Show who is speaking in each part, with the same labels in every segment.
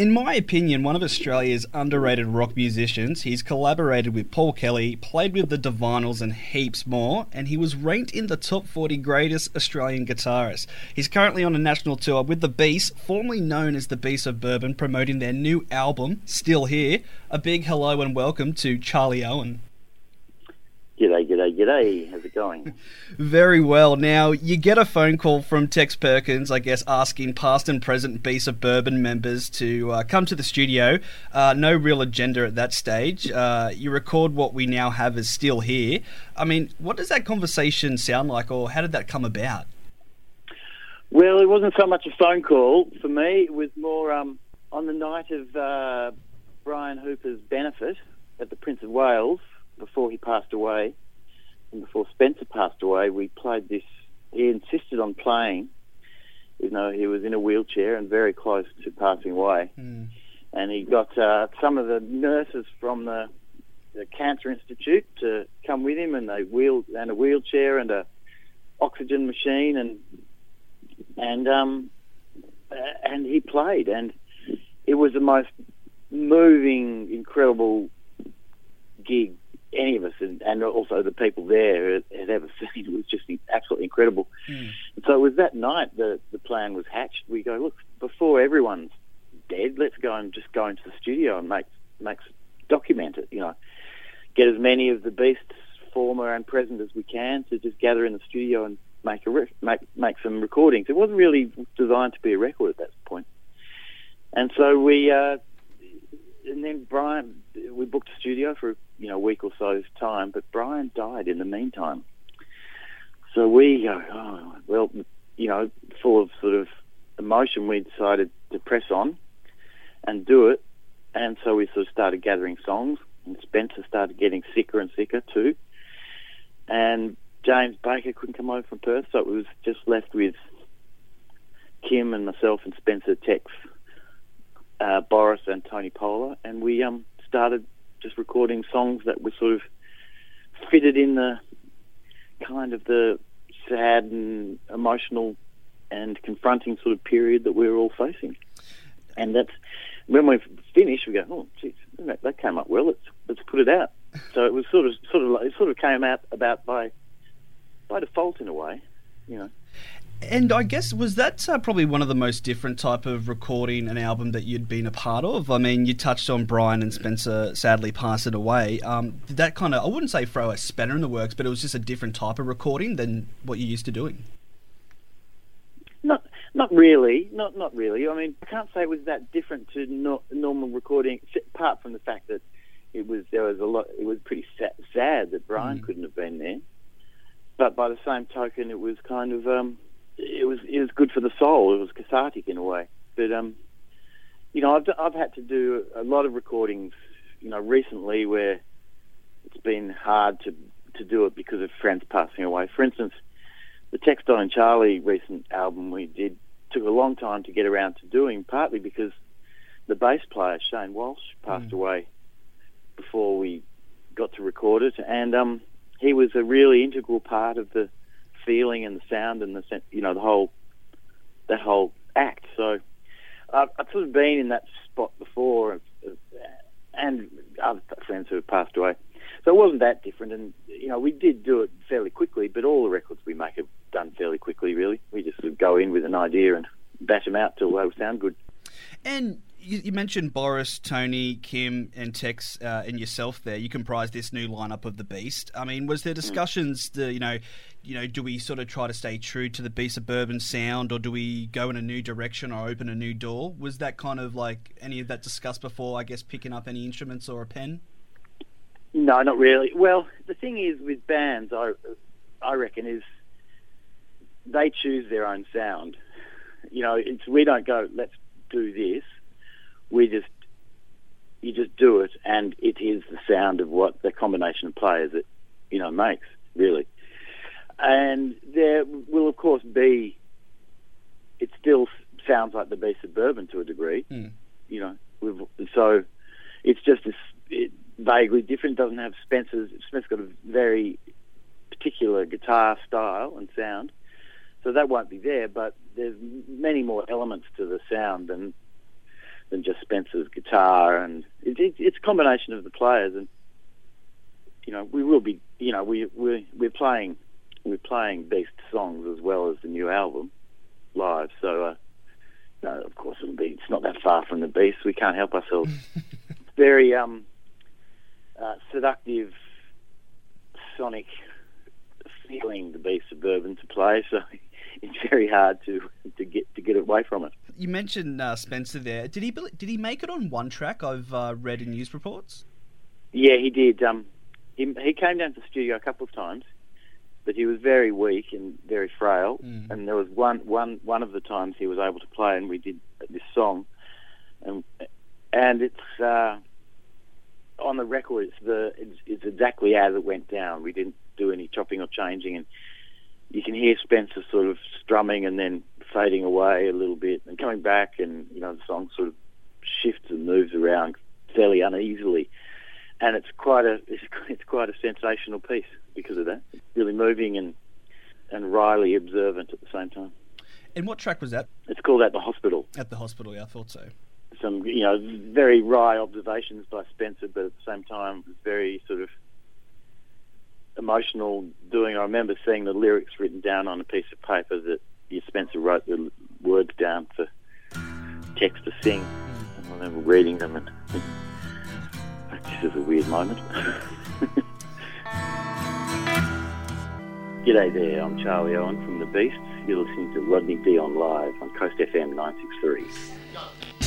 Speaker 1: In my opinion, one of Australia's underrated rock musicians. He's collaborated with Paul Kelly, played with the Divinyls, and heaps more, and he was ranked in the top 40 greatest Australian guitarists. He's currently on a national tour with the Beast, formerly known as the Beast of Bourbon, promoting their new album, Still Here. A big hello and welcome to Charlie Owen.
Speaker 2: G'day, g'day, g'day. How's it going?
Speaker 1: Very well. Now, you get a phone call from Tex Perkins, I guess, asking past and present Beast of Bourbon members to uh, come to the studio. Uh, no real agenda at that stage. Uh, you record what we now have is still here. I mean, what does that conversation sound like, or how did that come about?
Speaker 2: Well, it wasn't so much a phone call for me. It was more um, on the night of uh, Brian Hooper's benefit at the Prince of Wales before he passed away, and before Spencer passed away, we played this. He insisted on playing, even though he was in a wheelchair and very close to passing away.
Speaker 1: Mm.
Speaker 2: And he got uh, some of the nurses from the, the Cancer Institute to come with him, and they wheeled and a wheelchair and a oxygen machine, and and um, and he played, and it was the most moving, incredible gig any of us and, and also the people there had, ever seen. It was just absolutely incredible.
Speaker 1: Mm.
Speaker 2: And so it was that night that the plan was hatched. We go, look, before everyone's dead, let's go and just go into the studio and make, make document it, you know, get as many of the beasts, former and present, as we can to just gather in the studio and make a rec- make make some recordings. It wasn't really designed to be a record at that point. And so we, uh, and then Brian, we booked a studio for you know a week or so's time, but Brian died in the meantime. So we go, oh, well, you know, full of sort of emotion, we decided to press on and do it. And so we sort of started gathering songs, and Spencer started getting sicker and sicker too. And James Baker couldn't come over from Perth, so it was just left with Kim and myself and Spencer Tex, uh, Boris and Tony Pola, and we um, started just recording songs that were sort of fitted in the kind of the sad and emotional and confronting sort of period that we were all facing. And that's when we finished, we go, oh, geez, that, that came up well. Let's let's put it out. So it was sort of sort of like it sort of came out about by by default in a way, you know.
Speaker 1: And I guess was that uh, probably one of the most different type of recording an album that you'd been a part of. I mean, you touched on Brian and Spencer sadly passing away. Um, did that kind of I wouldn't say throw a spanner in the works, but it was just a different type of recording than what you're used to doing.
Speaker 2: Not not really, not not really. I mean, I can't say it was that different to no, normal recording, apart from the fact that it was there was a lot. It was pretty sad, sad that Brian
Speaker 1: Mm.
Speaker 2: couldn't have been there. But by the same token, it was kind of um, it was it was good for the soul. It was cathartic in a way. But um, you know, I've I've had to do a lot of recordings, you know, recently where it's been hard to to do it because of friends passing away. For instance, the Tex, Don and Charlie recent album we did took a long time to get around to doing, partly because the bass player Shane Walsh passed
Speaker 1: Mm.
Speaker 2: away before we got to record it, and um, he was a really integral part of the feeling and the sound and the you know the whole that whole act. So I've, I've sort of been in that spot before, and other friends who have passed away. So it wasn't that different, and you know we did do it fairly quickly. But all the records we make are done fairly quickly. Really, we just sort of go in with an idea and bash them out till they sound good.
Speaker 1: And you, you mentioned Boris, Tony, Kim, and Tex, uh, and yourself. There, you comprise this new lineup of the Beast. I mean, was there discussions? To, you know, you know, do we sort of try to stay true to the Beasts of Bourbon sound, or do we go in a new direction or open a new door? Was that kind of like any of that discussed before? I guess picking up any instruments or a pen.
Speaker 2: No, not really. Well, the thing is with bands, I I reckon is they choose their own sound. You know, it's we don't go let's do this. We just you just do it, and it is the sound of what the combination of players it you know makes really. And there will of course be. It still sounds like the Beasts of Bourbon to a degree.
Speaker 1: Mm.
Speaker 2: You know, so it's just this, it, vaguely different. Doesn't have Spencer's. Spencer's got a very particular guitar style and sound, so that won't be there. But there's many more elements to the sound than than just Spencer's guitar, and it, it, it's a combination of the players. And you know, we will be, you know, we we we're playing we're playing Beast songs as well as the new album live. So, uh, no, of course, it'll be. It's not that far from the Beast. We can't help ourselves. Very um, uh, seductive, sonic feeling. The Beasts of Bourbon to play. So it's very hard to to get to get away from it.
Speaker 1: You mentioned uh, Spencer there. Did he did he make it on one track? I've uh, read in news reports.
Speaker 2: Yeah, he did. Um, he he came down to the studio a couple of times, but he was very weak and very frail. Mm. And there was one one one of the times he was able to play, and we did this song, and and it's uh, on the record. It's the it's, it's exactly as it went down. We didn't do any chopping or changing, and you can hear Spencer sort of strumming and then fading away a little bit and coming back, and you know the song sort of shifts and moves around fairly uneasily, and it's quite a it's, it's quite a sensational piece because of that. It's really moving and and wryly observant at the same time.
Speaker 1: And what track was that?
Speaker 2: It's called At the Hospital.
Speaker 1: At the Hospital, yeah, I thought so.
Speaker 2: Some, you know, very wry observations by Spencer, but at the same time, very sort of emotional doing. I remember seeing the lyrics written down on a piece of paper that Spencer wrote the words down for Tex to sing. And I remember reading them, and this is a weird moment. G'day there, I'm Charlie Owen from The Beasts. You're listening to Rodney Dion Live on Coast FM 963.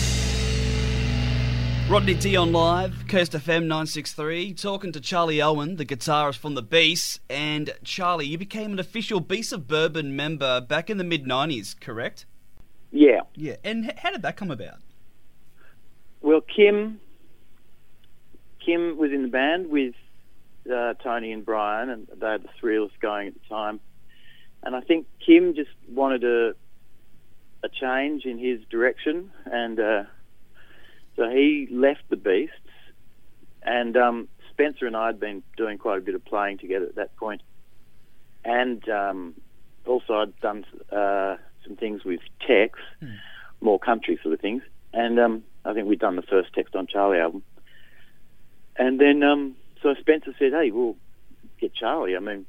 Speaker 1: Rodney Dion Live, Coast FM 963, talking to Charlie Owen, the guitarist from The Beast. And Charlie, you became an official Beast of Bourbon member back in the mid 90s, correct?
Speaker 2: Yeah.
Speaker 1: Yeah. And how did that come about?
Speaker 2: Well, Kim Kim was in the band with uh, Tony and Brian, and they had the three of us going at the time. And I think Kim just wanted a a change in his direction, and uh, so he left the Beasts, and um, Spencer and I had been doing quite a bit of playing together at that point, and um, also I'd done uh, some things with Tex, mm. more country sort of things, and um, I think we'd done the first Text on Charlie album, and then um, so Spencer said, "Hey, we'll get Charlie." I mean,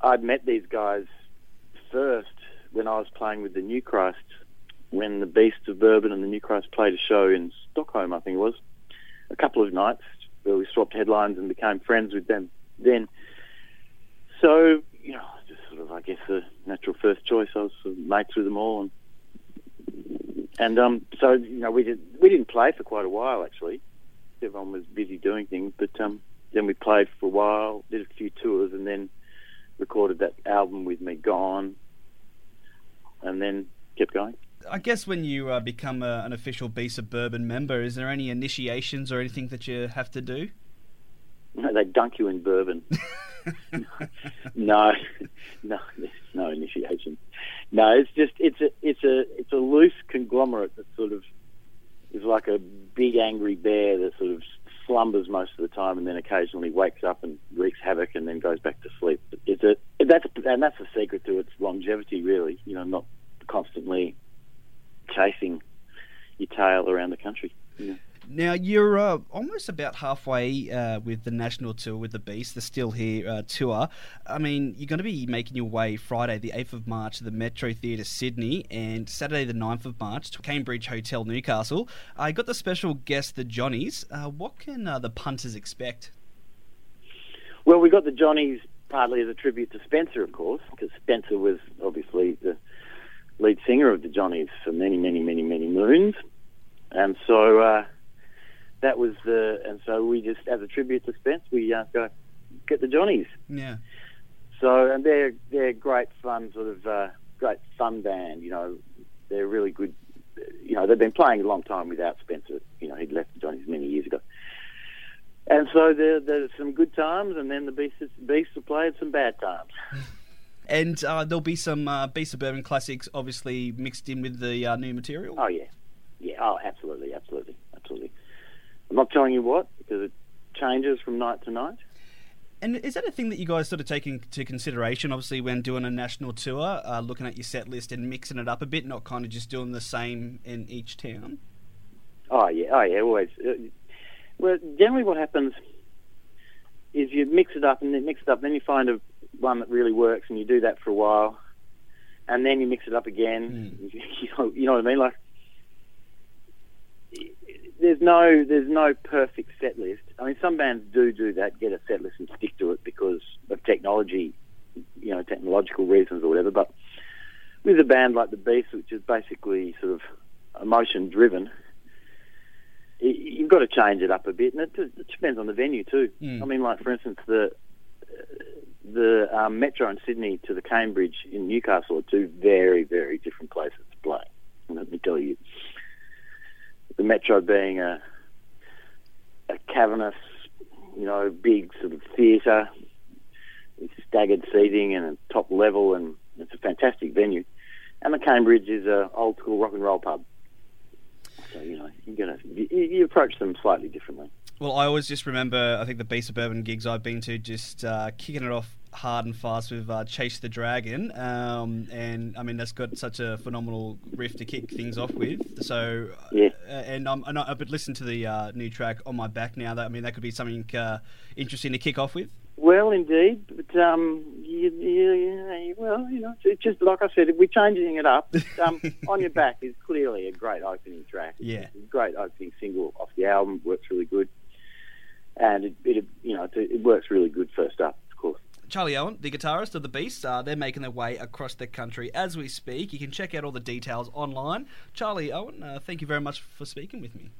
Speaker 2: I'd met these guys first when I was playing with the New Christ when the Beasts of Bourbon and the New Christ played a show in Stockholm, I think it was, a couple of nights where we swapped headlines and became friends with them then. So, you know, just sort of, I guess, a natural first choice. I was sort of mates with them all. And, and um, so, you know, we, did, we didn't play for quite a while, actually. Everyone was busy doing things. But um, then we played for a while, did a few tours, and then recorded that album with me gone. And then kept going.
Speaker 1: I guess when you uh, become a, an official Beast of Bourbon member, is there any initiations or anything that you have to do?
Speaker 2: No, they dunk you in bourbon. no, no, there's no initiation. No, it's just it's a it's a it's a loose conglomerate that sort of is like a big angry bear that sort of slumbers most of the time and then occasionally wakes up and wreaks havoc and then goes back to sleep. It's a that's and that's the secret to its longevity, really. You know, not constantly chasing your tail around the country. Yeah.
Speaker 1: Now you're uh, almost about halfway uh, with the national tour with the Beast, the Still Here uh, tour. I mean, you're going to be making your way Friday, the 8th of March, to the Metro Theatre Sydney, and Saturday, the 9th of March, to Cambridge Hotel Newcastle. I got the special guest, the Johnnies. Uh, what can uh, the punters expect?
Speaker 2: Well, we got the Johnnies partly as a tribute to Spencer, of course, because Spencer was obviously the lead singer of the Johnnies for many, many, many, many moons, and so uh, that was the. And so we just, as a tribute to Spence, we uh, go get the Johnnies.
Speaker 1: Yeah.
Speaker 2: So and they're they're great fun, sort of uh, great fun band. You know, they're really good. You know, they've been playing a long time without Spencer. You know, he'd left the Johnnies many years ago. And so there, there's some good times, and then the Beasts, Beasts have played some bad times.
Speaker 1: And uh, there'll be some uh, Beasts of Bourbon classics, obviously mixed in with the uh, new material.
Speaker 2: Oh yeah, yeah. Oh, absolutely, absolutely, absolutely. I'm not telling you what because it changes from night to night.
Speaker 1: And is that a thing that you guys sort of take into consideration, obviously, when doing a national tour, uh, looking at your set list and mixing it up a bit, not kind of just doing the same in each town?
Speaker 2: Oh yeah, oh yeah, always. Uh, well, generally, what happens is you mix it up and then mix it up, then you find a one that really works, and you do that for a while, and then you mix it up again. Mm. You know, you know what I mean? Like, there's no there's no perfect set list. I mean, some bands do do that, get a set list and stick to it because of technology, you know, technological reasons or whatever. But with a band like the Beast, which is basically sort of emotion driven, you've got to change it up a bit, and it, it depends on the venue too. Mm. I mean, like for instance, the the um, Metro in Sydney to the Cambridge in Newcastle are two very very different places to play. Let me tell you, the Metro being a a cavernous, you know, big sort of theatre with staggered seating and a top level, and it's a fantastic venue. And the Cambridge is a old school rock and roll pub. So you know, you're gonna you, you approach them slightly differently.
Speaker 1: Well, I always just remember, I think the Beasts of Bourbon gigs I've been to, just uh, kicking it off hard and fast with uh, Chase the Dragon. Um, and I mean, that's got such a phenomenal riff to kick things off with. So,
Speaker 2: yeah.
Speaker 1: Uh, and I'm, and I've listened to the uh, new track on my back now. That I mean, that could be something uh, interesting to kick off with.
Speaker 2: Well, indeed, but um, you, you, you, well, you know, it's just like I said, we're changing it up. Um, on your back is clearly a great opening track.
Speaker 1: Yeah,
Speaker 2: great opening single off the album. Works really good, and it, it you know, it, it works really good first up.
Speaker 1: Charlie Owen, the guitarist of the Beast, uh, they're making their way across the country as we speak. You can check out all the details online. Charlie Owen, uh, thank you very much for speaking with me.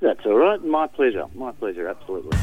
Speaker 2: That's all right. My pleasure. My pleasure. Absolutely.